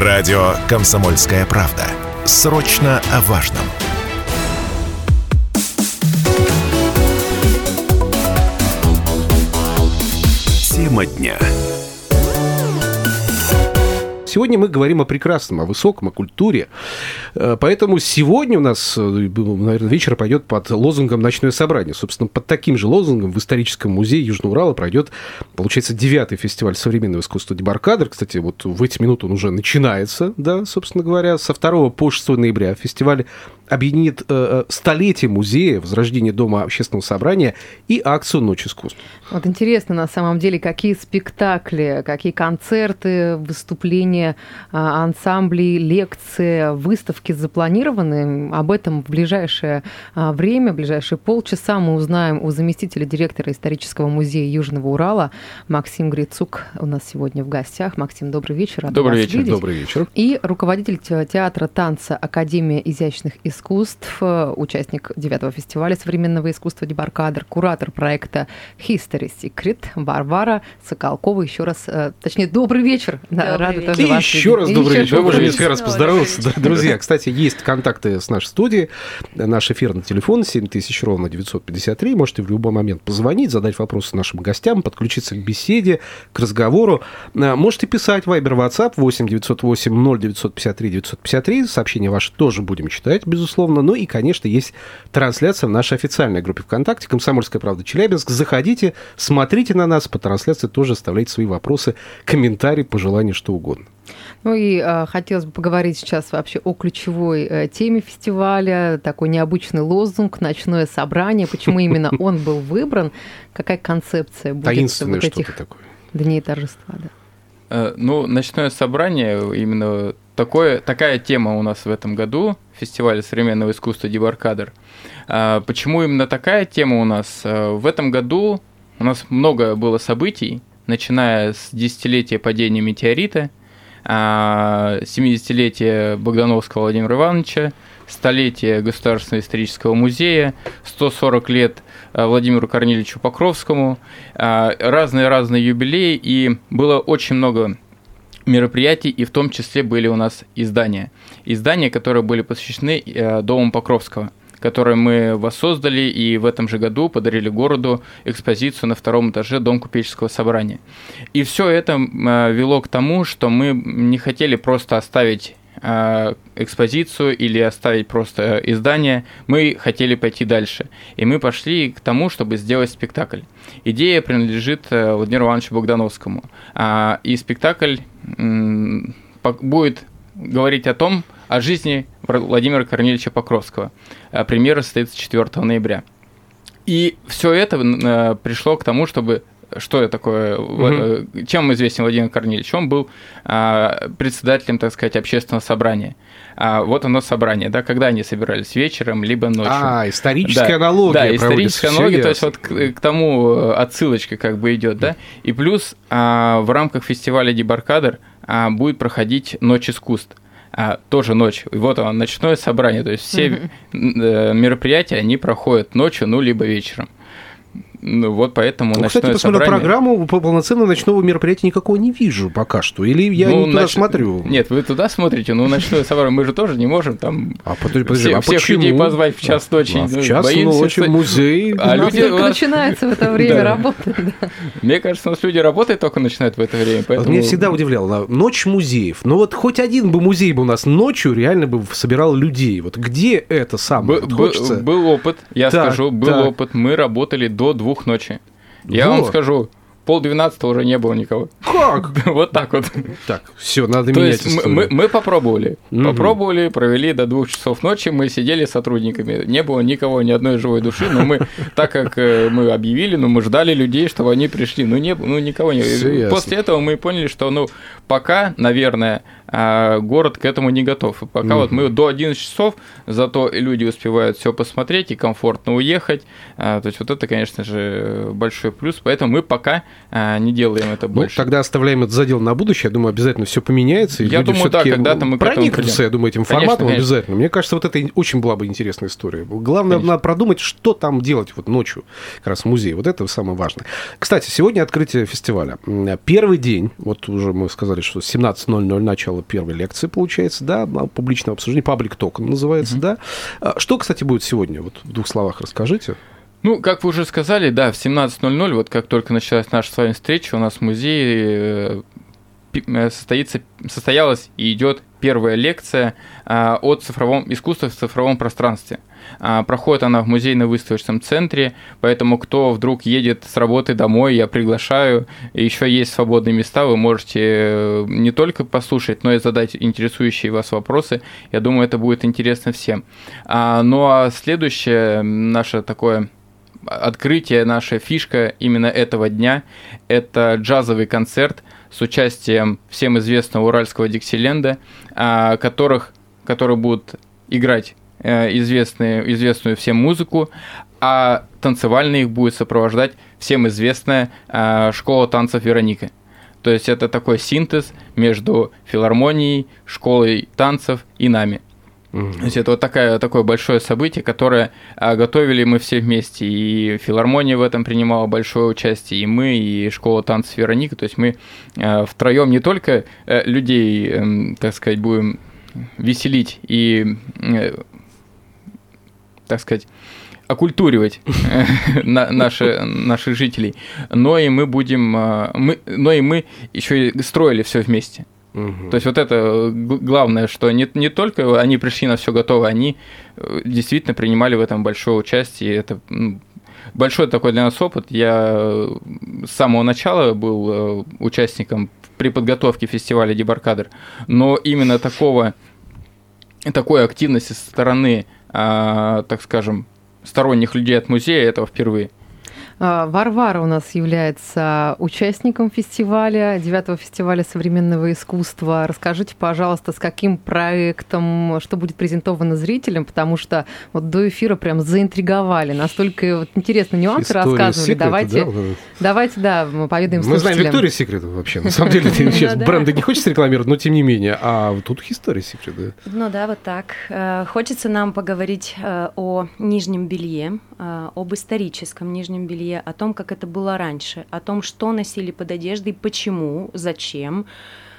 Радио «Комсомольская правда». Срочно о важном. Тема дня. Сегодня мы говорим о прекрасном, о высоком, о культуре. Э, Поэтому сегодня у нас, э, наверное, вечер пойдет под лозунгом «Ночное собрание». Собственно, под таким же лозунгом в историческом музее Южного Урала пройдет, получается, девятый фестиваль современного искусства «Дебаркадр». Кстати, вот в эти минуты он уже начинается, да, собственно говоря, со 2 по 6 ноября. Фестиваль объединит э, столетие музея, возрождение Дома общественного собрания и акцию «Ночь искусств». Вот интересно, на самом деле, какие спектакли, какие концерты, выступления а, ансамблей, лекции, выставки запланированы. Об этом в ближайшее а, время, в ближайшие полчаса мы узнаем у заместителя директора исторического музея Южного Урала Максим Грицук у нас сегодня в гостях. Максим, добрый вечер. Рада Добрый вас вечер. видеть. Добрый вечер. И руководитель те- театра танца Академия изящных искусств, э, участник девятого фестиваля современного искусства Дебаркадр, куратор проекта History Secret Варвара Соколкова. Еще раз, э, точнее, добрый вечер. Добрый рада вечер. тоже И вас еще видеть. раз И добрый еще вечер. Можем вечер. несколько раз Да, друзья, кстати, есть контакты с нашей студией. Наш эфирный телефон 7000 ровно 953. Можете в любой момент позвонить, задать вопросы нашим гостям, подключиться к беседе, к разговору. А, Можете писать Viber, WhatsApp 8 908 0953 953. Сообщения ваши тоже будем читать, безусловно. Ну и, конечно, есть трансляция в нашей официальной группе ВКонтакте «Комсомольская правда Челябинск». Заходите, смотрите на нас. По трансляции тоже оставляйте свои вопросы, комментарии, пожелания, что угодно. Ну и э, хотелось бы поговорить сейчас вообще о ключевой э, теме фестиваля, такой необычный лозунг «Ночное собрание». Почему именно он был выбран? Какая концепция будет вот этих такое. дней торжества? Да? Э, Ну, ночное собрание, именно такое, такая тема у нас в этом году, фестиваль современного искусства Дебаркадр. А, Почему именно такая тема у нас? Э, В этом году у нас много было событий, начиная с десятилетия падения метеорита, а, 70-летия Богдановского Владимира Ивановича, столетие Государственного исторического музея, 140 лет э, Владимиру Корниловичу Покровскому, а, разные-разные юбилеи, и было очень много мероприятий, и в том числе были у нас издания. Издания, которые были посвящены э, Дому Покровского, которые мы воссоздали и в этом же году подарили городу экспозицию на втором этаже Дом купеческого собрания. И все это э, вело к тому, что мы не хотели просто оставить э, экспозицию или оставить просто э, издание, мы хотели пойти дальше. И мы пошли к тому, чтобы сделать спектакль. Идея принадлежит э, Владимиру Ивановичу Богдановскому. А, И спектакль будет говорить о том, о жизни Владимира Корнелевича Покровского. А Премьера состоится 4 ноября. И все это э, пришло к тому, чтобы что это такое, э, чем известен Владимир Корнеевич? Он был а, председателем, так сказать, общественного собрания. А, вот оно собрание, да, когда они собирались вечером, либо ночью. А, историческая Да, аналогия. Да, историческая аналогия, то есть вот к, к тому э, отсылочка как бы идет, да. И плюс а, в рамках фестиваля Дебаркадр а, будет проходить Ночь искусств. А, тоже ночь. И вот оно, ночное собрание. То есть все э, мероприятия, они проходят ночью, ну, либо вечером. Ну, вот поэтому Ну, ночное кстати, посмотрю собрание... программу, по- полноценного ночного мероприятия никакого не вижу пока что. Или я Ну, не туда нач- смотрю. Нет, вы туда смотрите, но ночное собрание мы же тоже не можем там А подожди, подожди, все- а всех почему? людей позвать в час ночи. А в Ну, час боимся, ночи что- музей. А у нас люди- только у нас- начинается в это время да. Мне кажется, у нас люди работать только начинают в это время, Вот поэтому... Меня всегда удивляло. Ночь музеев. Ну вот хоть один бы музей бы у нас ночью реально бы собирал людей. Вот где это самое? Был опыт, я скажу, был опыт. Мы работали до двух ночи. Я вам скажу, пол двенадцатого уже не было никого. Как? Вот так вот. Так, все, надо То менять есть мы, мы- попробовали. Мгм. Попробовали, провели до двух часов ночи, мы сидели с сотрудниками. Не было никого, ни одной живой души, но мы, так как э, мы объявили, но мы ждали людей, чтобы они пришли. Ну, не, ну никого не. После этого мы поняли, что, ну, пока, наверное, а, город к этому не готов. И пока вот мы до 11 часов, зато люди успевают все посмотреть и комфортно уехать. А, То есть вот это, конечно же, большой плюс. Поэтому мы пока а, не делаем это Ну, больше. тогда оставляем этот задел на будущее. Я думаю, обязательно все поменяется. и Я люди думаю, да, когда-то мы к этому проникнутся, я думаю, этим Конечно, форматом конечно. обязательно. Мне кажется, вот это очень была бы интересная история. Главное, Конечно. надо продумать, что там делать вот ночью, как раз в музее. Вот это самое важное. Кстати, сегодня открытие фестиваля. Первый день, вот уже мы сказали, что 17.00 начало начало первой лекции, получается, да, публичного обсуждения, паблик токен называется, mm-hmm. да. А что, кстати, будет сегодня? Вот в двух словах расскажите. Ну, как вы уже сказали, да, в 17.00, вот как только началась наша с вами встреча, у нас в музее э, состоится, состоялась и идет первая лекция а, о цифровом искусстве в цифровом пространстве. А, проходит она в музейно-выставочном центре, поэтому кто вдруг едет с работы домой, я приглашаю. Еще есть свободные места, вы можете э, не только послушать, но и задать интересующие вас вопросы. Я думаю, это будет интересно всем. А, ну а следующее наше такое открытие, наша фишка именно этого дня – это джазовый концерт с участием всем известного уральского Диксиленда, а, которых, которые будут играть э, известные, известную всем музыку, а танцевальный их будет сопровождать всем известная а, школа танцев Вероника. То есть это такой синтез между филармонией, школой танцев и нами. Угу. То есть это вот такая, такое большое событие, которое а, готовили мы все вместе. И филармония в этом принимала большое участие, и мы, и школа танцев Вероника. То есть мы а, втроем не только а, людей, а, так сказать, будем веселить и, а, так сказать, окультуривать наши, наших жителей, но и мы будем, мы, но и мы еще и строили все вместе. То есть вот это главное, что не, не только они пришли на все готово, они э, действительно принимали в этом большое участие. Это большой такой для нас опыт. Я э, с самого начала был э, участником при подготовке фестиваля Дебаркадр, но именно такого такой активности со стороны, а, так скажем, сторонних людей от музея этого впервые. А, Варвара у нас является участником фестиваля, девятого фестиваля современного искусства. Расскажите, пожалуйста, с каким проектом, что будет презентовано зрителям, потому что вот до эфира прям заинтриговали, настолько вот интересные нюансы История рассказывали. Секрета, давайте, да? давайте, да, мы поведаем Мы знаем Викторию Секрет вообще, на самом деле, сейчас бренды не хочется рекламировать, но тем не менее, а тут история Секрет, да. Ну да, вот так. Э, хочется нам поговорить э, о нижнем белье, э, об историческом нижнем белье, семье, о том, как это было раньше, о том, что носили под одеждой, почему, зачем,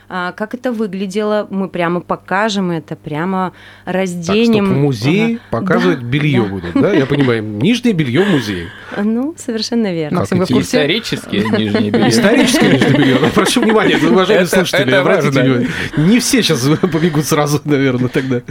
как это выглядело, мы прямо покажем это, прямо разденем. Так, стоп, музей ага. показывать да, белье да. будут, да? Я понимаю, нижнее белье в музее. Ну, совершенно верно. Максим, вы Исторические нижние белье. Историческое нижнее белье. Прошу внимания, уважаемые слушатели, обратите внимание. Не все сейчас побегут сразу, наверное, тогда.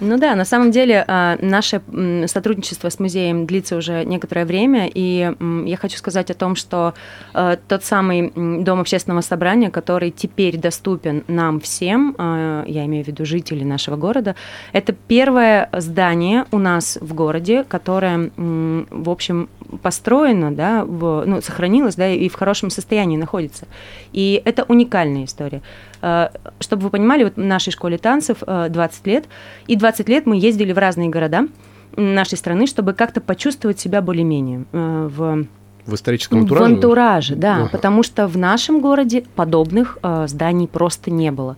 Ну да, на самом деле а, наше сотрудничество с музеем длится уже некоторое время, и я хочу сказать о том, что а, тот самый Дом общественного собрания, который теперь доступен нам всем, а, я имею в виду жителей нашего города, это первое здание у нас в городе, которое, в общем, построено, да, в, ну, сохранилось, да, и в хорошем состоянии находится. И это уникальная история. Э, чтобы вы понимали, вот в нашей школе танцев 20 э, лет, и 20 лет мы ездили в разные города нашей страны, чтобы как-то почувствовать себя более-менее в в историческом антураже? В антураже, да, ага. потому что в нашем городе подобных э, зданий просто не было.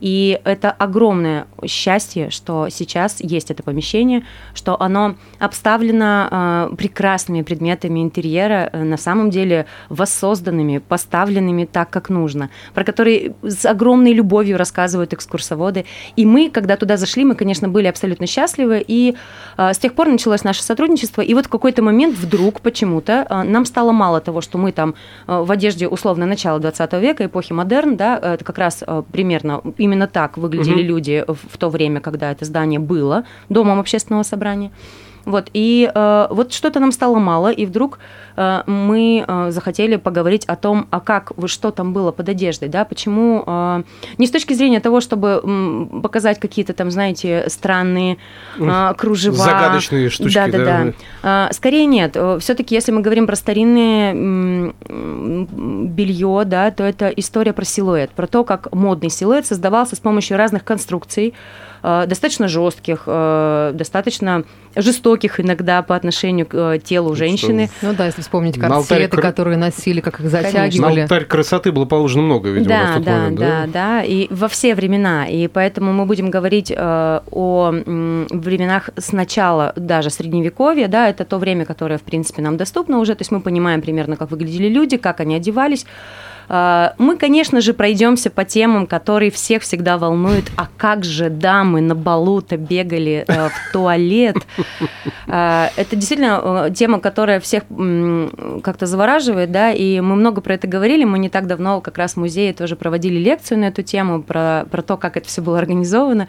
И это огромное счастье, что сейчас есть это помещение, что оно обставлено э, прекрасными предметами интерьера, э, на самом деле воссозданными, поставленными так, как нужно, про которые с огромной любовью рассказывают экскурсоводы. И мы, когда туда зашли, мы, конечно, были абсолютно счастливы, и э, с тех пор началось наше сотрудничество, и вот в какой-то момент вдруг почему-то э, нам стало мало того, что мы там э, в одежде условно начала 20 века, эпохи модерн, да, это как раз э, примерно именно так выглядели угу. люди в то время, когда это здание было домом общественного собрания. Вот, и э, вот что-то нам стало мало, и вдруг э, мы э, захотели поговорить о том, а как, что там было под одеждой, да, почему, э, не с точки зрения того, чтобы м, показать какие-то там, знаете, странные э, кружева. Загадочные штучки, да. Да. Э, скорее нет, все таки если мы говорим про старинное белье, да, то это история про силуэт, про то, как модный силуэт создавался с помощью разных конструкций, Э, достаточно жестких, э, достаточно жестоких иногда по отношению к э, телу женщины. Ну да, если вспомнить корсеты, алтарь... которые носили, как их затягивали. На алтарь красоты было положено много, видимо, да, в тот да, момент. Да, да, да, и во все времена. И поэтому мы будем говорить о временах сначала даже Средневековья, да, это то время, которое, в принципе, нам доступно уже, то есть мы понимаем примерно, как выглядели люди, как они одевались, мы, конечно же, пройдемся по темам, которые всех всегда волнуют. А как же дамы на балу-то бегали э, в туалет? А, это действительно э, тема, которая всех как-то завораживает, да, и мы много про это говорили. Мы не так давно как раз в музее тоже проводили лекцию на эту тему, про, про то, как это все было организовано.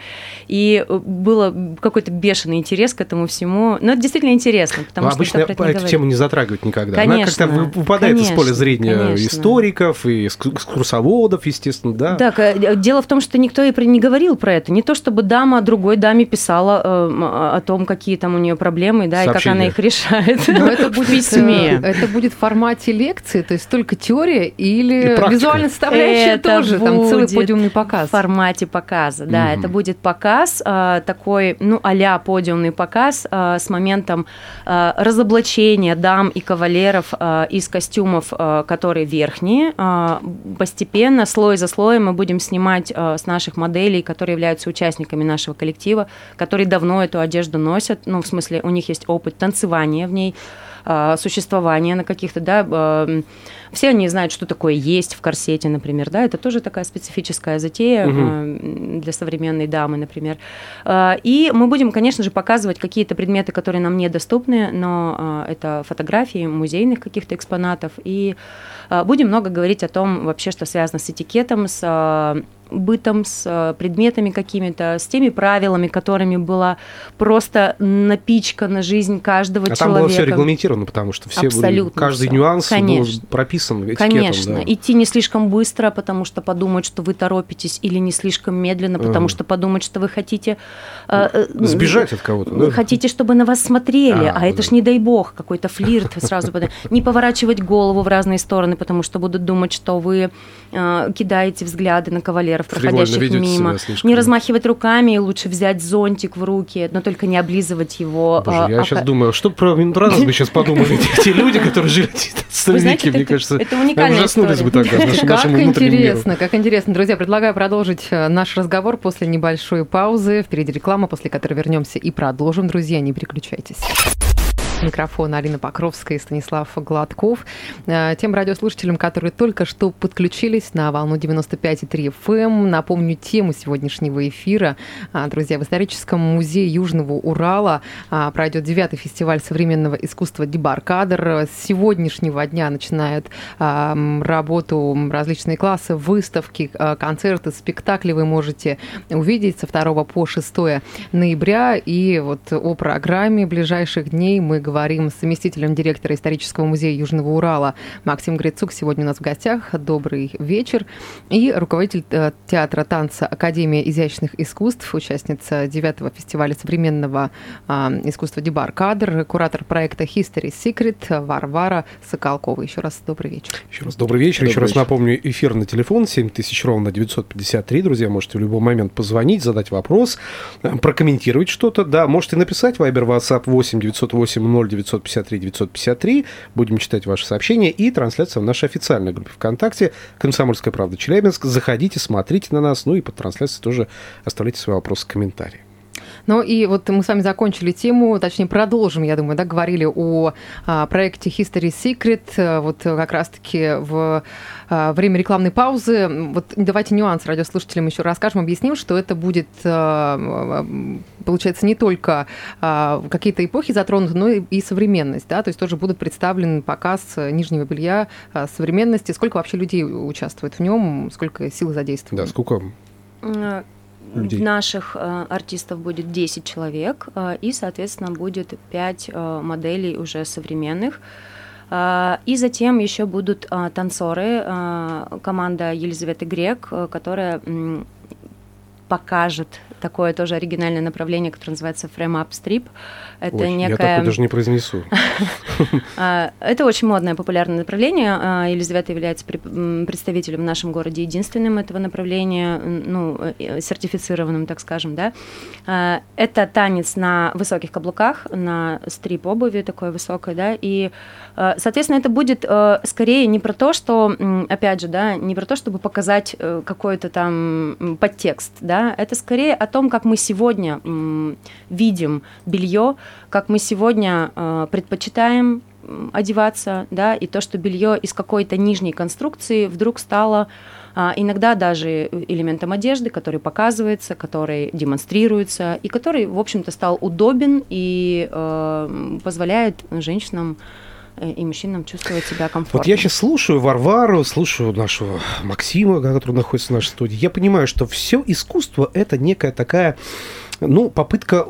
И э, было какой-то бешеный интерес к этому всему. Но это действительно интересно, потому Но что обычно эту эту тему не затрагивают никогда. Конечно, Она как-то выпадает конечно, из поля зрения конечно. историков и экскурсоводов, естественно, да. Так, э, дело в том, что никто и не говорил про это. Не то, чтобы дама другой даме писала э, о том, какие там у нее проблемы, да, Сообщение. и как она их решает. Но это будет, в письме. э, это будет в формате лекции, то есть только теория или визуальная составляющая Это тоже, там целый подиумный показ. В формате показа, да. Это будет показ э, такой, ну, а-ля подиумный показ э, с моментом э, разоблачения дам и кавалеров э, из костюмов, э, которые верхние. Э, постепенно, слой за слоем мы будем снимать э, с наших моделей, которые являются участниками нашего коллектива, которые давно эту одежду носят. Ну, в смысле, у них есть опыт танцевания в ней, существования на каких-то, да, все они знают, что такое есть в корсете, например, да, это тоже такая специфическая затея э, для современной дамы, например. Э, И мы будем, конечно же, показывать какие-то предметы, которые нам недоступны, но э, это фотографии музейных каких-то экспонатов, и будем много говорить о том вообще, что связано с этикетом, с бытом, с э, предметами какими-то, с теми правилами, которыми была просто напичкана жизнь каждого А там человека. было все регламентировано, потому что все были- каждый всё. нюанс был Конечно. прописан этикетом. Конечно, да. идти не слишком быстро, потому что подумают, что вы торопитесь, или не слишком медленно, потому Ага. что подумают, что вы хотите... э, э, Сбежать от кого-то, Вы да? хотите, чтобы на вас смотрели, А, а, это ж да. не дай бог, какой-то флирт сразу. Не поворачивать голову в разные стороны, потому что будут думать, что вы э, кидаете взгляды на кавалеров, Фривольно проходящих мимо. Не размахивать руками, лучше взять зонтик в руки, но только не облизывать его. Боже, а, я а сейчас думаю, что про Минтранс бы сейчас подумали эти люди, которые жили Вы знаете, мне кажется. это уникальная ужаснулись бы история. тогда Как интересно, как интересно. Друзья, предлагаю продолжить э, наш разговор после небольшой паузы. Впереди реклама, после которой вернемся и продолжим. Друзья, не переключайтесь. Микрофон Алина Покровская и Станислав Гладков. Э, Тем радиослушателям, которые только что подключились на волну 95,3 FM, эм, напомню тему сегодняшнего эфира. А, Друзья, в историческом музее Южного Урала а, пройдет девятый фестиваль современного искусства Дебаркадр. С сегодняшнего дня начинают а, работу различные классы, выставки, концерты, спектакли вы можете увидеть со 2 по 6 ноября. И вот о программе ближайших дней мы говорим с заместителем директора исторического музея Южного Урала Максим Грицук. Сегодня у нас в гостях. Добрый вечер. И руководитель э, театра танца Академия изящных искусств, участница 9 фестиваля современного а, искусства Дебаркадр, куратор проекта History Secret Варвара Соколкова. Еще раз добрый вечер. Еще раз добрый вечер. Еще Добрый раз вечер. напомню, эфирный телефон 7000 ровно 953. Друзья, можете в любой момент позвонить, задать вопрос, э, прокомментировать что-то. Да, можете написать Viber, WhatsApp 8 908 0 953 953. Будем читать ваши сообщения. И трансляция в нашей официальной группе ВКонтакте «Комсомольская правда Челябинск». Заходите, смотрите на нас. Ну и под трансляцией тоже оставляйте свои вопросы, комментарии. Ну и вот мы с вами закончили тему, точнее продолжим, я думаю, да, говорили о а, проекте History Secret, а, вот как раз-таки в а, время рекламной паузы. Вот давайте нюанс радиослушателям еще расскажем, объясним, что это будет, а, а, получается, не только а, какие-то эпохи затронуты, но и, и современность, да, то есть тоже будут представлен показ нижнего белья а, современности, сколько вообще людей участвует в нем, сколько сил задействовано. Да, сколько Э, людей? Наших э, артистов будет 10 человек, э, и, соответственно, будет 5 э, моделей уже современных. И затем еще будут танцоры, команда Елизаветы Грек, которая покажет такое тоже оригинальное направление, которое называется Frame Up Strip. Это Я некая... такое даже не произнесу. А, Это очень модное, популярное направление. А, Елизавета является представителем в нашем городе единственным этого направления, ну, э, сертифицированным, так скажем, да. А, Это танец на высоких каблуках, на стрип обуви такой высокой, да, и, э, соответственно, это будет э, скорее не про то, что, опять же, да, не про то, чтобы показать э, какой-то там подтекст, да, это скорее о том, как мы сегодня видим белье, как мы сегодня э, предпочитаем одеваться, да, и то, что белье из какой-то нижней конструкции вдруг стало а, иногда даже элементом одежды, который показывается, который демонстрируется, и который, в общем-то, стал удобен и э, позволяет женщинам э, и мужчинам чувствовать себя комфортно. Вот я сейчас слушаю Варвару, слушаю нашего Максима, который находится в нашей студии. Я понимаю, что все искусство это некая такая ну, попытка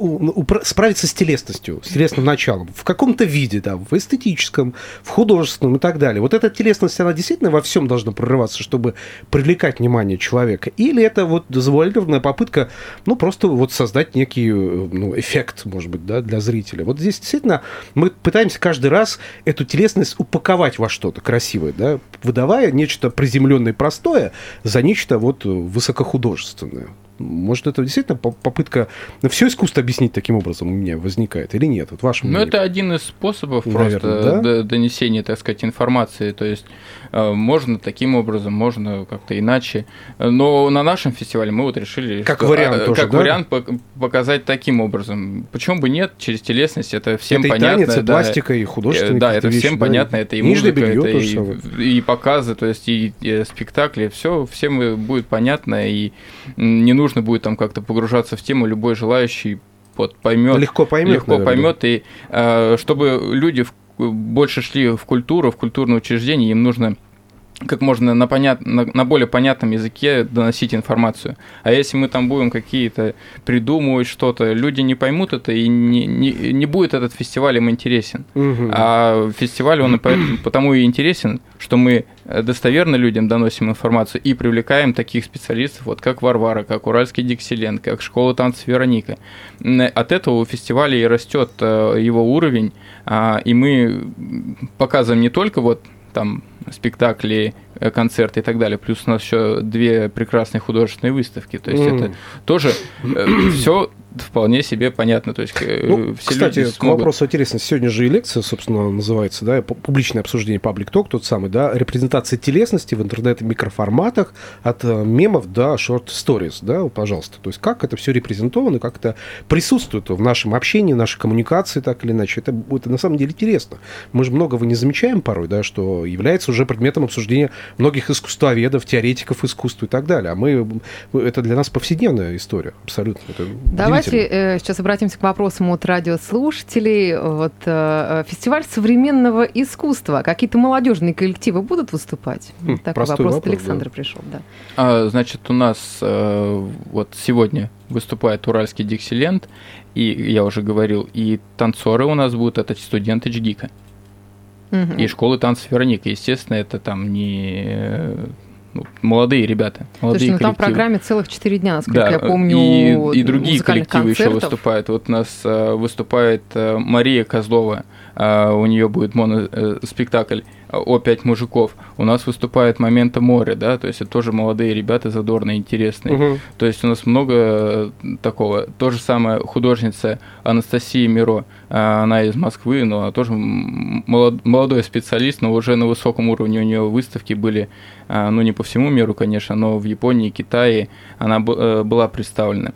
справиться с телесностью, с телесным началом, в каком-то виде, да, в эстетическом, в художественном и так далее. Вот эта телесность, она действительно во всем должна прорываться, чтобы привлекать внимание человека? Или это вот завуалированная попытка, ну, просто вот создать некий ну, эффект, может быть, да, для зрителя? Вот здесь действительно мы пытаемся каждый раз эту телесность упаковать во что-то красивое, да, выдавая нечто приземленное и простое за нечто вот высокохудожественное. Может, это действительно попытка все искусство объяснить таким образом у меня возникает или нет? Вот ваше Ну, это один из способов Наверное, просто да? донесения, так сказать, информации. То есть э, можно таким образом, можно как-то иначе. Но на нашем фестивале мы вот решили, как что, вариант, а, тоже, как да? вариант показать таким образом. Почему бы нет? Через телесность это всем это понятно. И танец, и да, пластика, и художественные Да, это всем да, понятно. Это и музыка, белье это и, и показы, то есть и, и спектакли. Все всем будет понятно и не нужно нужно будет там как-то погружаться в тему, любой желающий вот поймет. Легко поймет. Легко наверное. поймет. И э, чтобы люди в, больше шли в культуру, в культурное учреждение, им нужно как можно на, понят... на, на более понятном языке доносить информацию. А если мы там будем какие-то придумывать что-то, люди не поймут это, и не, не, не будет этот фестиваль им интересен. Угу. А фестиваль, он потому и интересен, что мы достоверно людям доносим информацию и привлекаем таких специалистов, вот как Варвара, как Уральский Диксилент, как Школа танцев Вероника. От этого у фестиваля и растет э, его уровень, а, и мы показываем не только вот там спектакли, э, концерты и так далее. Плюс у нас еще две прекрасные художественные выставки. То есть mm. это тоже э, все вполне себе понятно. То есть э, ну, все кстати, люди смогут... к вопросу интересности. Сегодня же и лекция, собственно, называется, да, публичное обсуждение паблик ток, тот самый, да, репрезентация телесности в интернет-микроформатах от мемов до шорт-сториз, да, пожалуйста. То есть как это все репрезентовано, как это присутствует в нашем общении, в нашей коммуникации, так или иначе. Это, это на самом деле интересно. Мы же многого не замечаем порой, да, что является уже предметом обсуждения многих искусствоведов, теоретиков искусства и так далее. А мы, это для нас повседневная история, абсолютно. Это Давайте э, сейчас обратимся к вопросам от радиослушателей. Вот, э, фестиваль современного искусства. Какие-то молодежные коллективы будут выступать? Хм, Такой вопрос, вопрос от Александра да. пришел. Да. А, значит, у нас э, вот сегодня выступает Уральский Диксиленд, и я уже говорил, и танцоры у нас будут, это студенты Джгика. Угу. И школы танцев Вероника. Естественно, это там не молодые ребята. Молодые Слушай, ну там в программе целых четыре дня, насколько да, я помню. И, и другие коллективы концертов. еще выступают. Вот у нас э, выступает э, Мария Козлова. Э, у нее будет моноспектакль о пять мужиков. У нас выступает Момента море, да, то есть это тоже молодые ребята, задорные, интересные. Угу. То есть у нас много э, такого. То же самое художница Анастасия Миро, э, она из Москвы, но она тоже молодой специалист, но уже на высоком уровне у нее выставки были, э, ну не по всему миру, конечно, но в Японии, Китае она была представлена.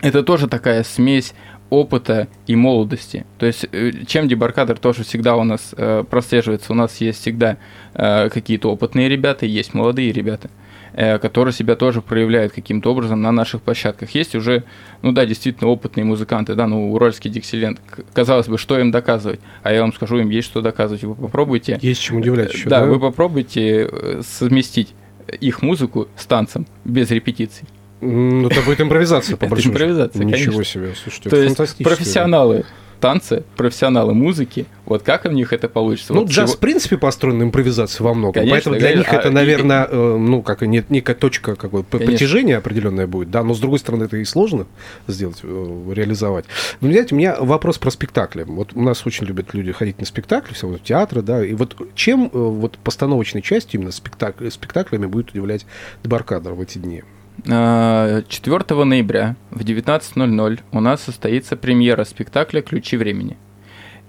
Это тоже такая смесь опыта и молодости. То есть, э, чем дебаркадер тоже всегда у нас э, прослеживается. У нас есть всегда э, какие-то опытные ребята, есть молодые ребята, э, которые себя тоже проявляют каким-то образом на наших площадках. Есть уже, ну да, действительно опытные музыканты, да, ну, уральский диксилент. Казалось бы, что им доказывать? А я вам скажу, им есть что доказывать. Вы попробуйте... Есть чем удивлять еще, да? Да, вы попробуйте э, совместить их музыку с танцем без репетиций. Ну, это будет импровизация, по большому импровизация, Ничего конечно. себе, слушайте, То есть профессионалы танцы, профессионалы музыки, вот как у них это получится? Ну, вот джаз, чего... в принципе, построен на импровизации во многом, конечно, поэтому для конечно. них это, наверное, а, и... ну, как нет, некая точка какой притяжения определенная будет, да, но, с другой стороны, это и сложно сделать, э, реализовать. Но, знаете, у меня вопрос про спектакли. Вот у нас очень любят люди ходить на спектакли, все, в театры, да, и вот чем э, вот постановочной частью именно спектакль, спектаклями будет удивлять Дебаркадер в эти дни? 4 а, ноября в 19.00 у нас состоится премьера спектакля «Ключи времени».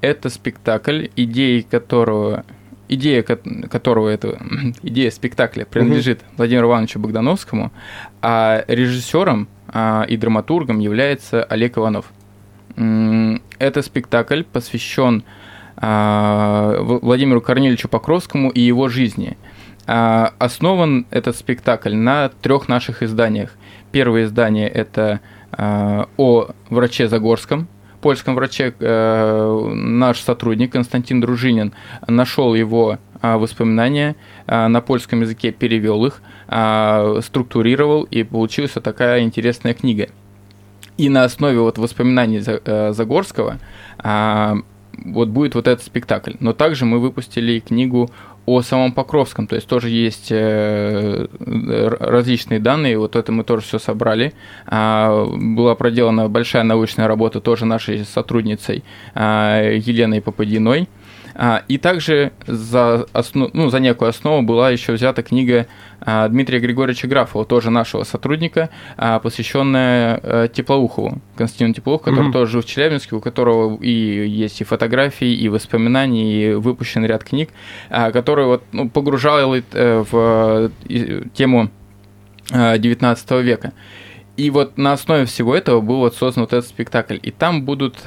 Это спектакль, идеей которого идея которого это идея спектакля принадлежит угу. Владимиру Ивановичу Богдановскому, а режиссером а, и драматургом является Олег Иванов. Это спектакль посвящен Владимиру Корнелевичу Покровскому и его жизни. Основан этот спектакль на трех наших изданиях. Первое издание – это о враче Загорском, польском враче э, наш сотрудник Константин Дружинин нашел его э, воспоминания, на польском языке перевел их, структурировал, и получилась такая интересная книга. И на основе вот воспоминаний э, Загорского вот будет вот этот спектакль. Но также мы выпустили книгу о самом Покровском, то есть тоже есть э, различные данные, вот это мы тоже все собрали. А, была проделана большая научная работа тоже нашей сотрудницей а, Еленой Попадиной. А, и также за, основ, ну, за некую основу была еще взята книга а, Дмитрия Григорьевича Графова, тоже нашего сотрудника, а, посвященная э, Теплоухову, Константину Теплоухову, который mm-hmm. тоже жил в Челябинске, у которого и есть и фотографии, и воспоминания, и выпущен ряд книг, который вот, ну, погружал э, в тему XIX века. И вот на основе всего этого был вот создан вот этот спектакль. И там будут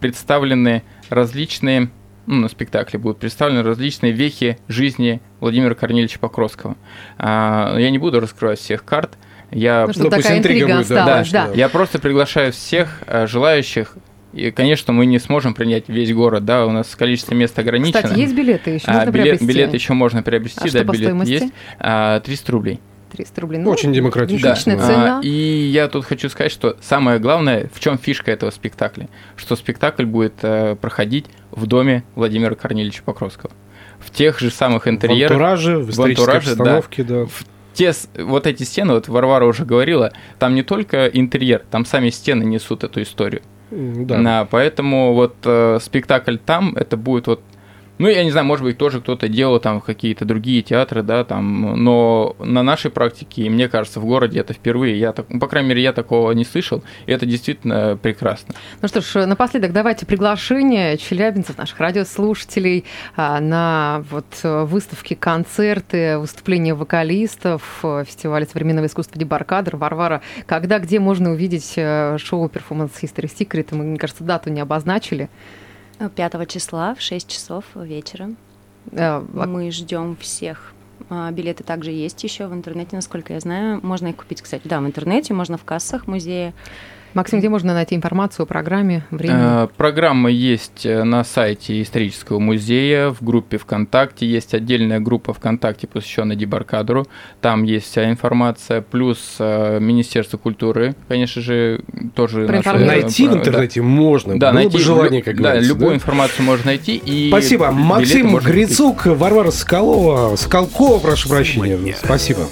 представлены различные ну, на спектакле будут представлены различные вехи жизни Владимира Корнельевича Покровского. А, я не буду раскрывать всех карт. Я... Ну, такая интрига будет, осталась, да, да. Я просто приглашаю всех а, желающих и, конечно, мы не сможем принять весь город, да, у нас количество мест ограничено. Кстати, есть билеты еще можно а, билет, приобрести? Билеты еще можно приобрести, а да, что билет есть. А, 300 рублей. 300 рублей. Ну, Очень демократично. Да. цена. А, и я тут хочу сказать, что самое главное, в чем фишка этого спектакля, что спектакль будет э, проходить в доме Владимира Корнелевича Покровского. В тех же самых интерьерах. В антураже, в исторической в антураже, обстановке, да. да. В те, вот эти стены, вот Варвара уже говорила, там не только интерьер, там сами стены несут эту историю. Да. да поэтому вот э, спектакль там, это будет вот ну, я не знаю, может быть, тоже кто-то делал там какие-то другие театры, да, там, но на нашей практике, мне кажется, в городе это впервые, я так, ну, по крайней мере, я такого не слышал, и это действительно прекрасно. Ну что ж, напоследок давайте приглашение челябинцев, наших радиослушателей а, на вот выставки, концерты, выступления вокалистов, фестиваля современного искусства Дебаркадр. Варвара, когда, где можно увидеть э, шоу Performance History Secret? Мы, мне кажется, дату не обозначили. 5 числа в 6 часов вечера. А, Мы ждем всех. А, билеты также есть еще в интернете, насколько я знаю. Можно их купить, кстати, да, в интернете, можно в кассах музея. Максим, где можно найти информацию о программе, времени? Э, программа есть э, на сайте исторического музея, в группе ВКонтакте. Есть отдельная группа ВКонтакте, посвященная Дебаркадру. Там есть вся информация. Плюс э, Министерство культуры, конечно же, тоже... Наше, найти в интернете да. можно. Да, Было найти, бы желание, как да, говорится. любую да? информацию можно найти. И Спасибо. Максим Грицук, Варвара Скалова, Скалкова, прошу прощения. Спасибо.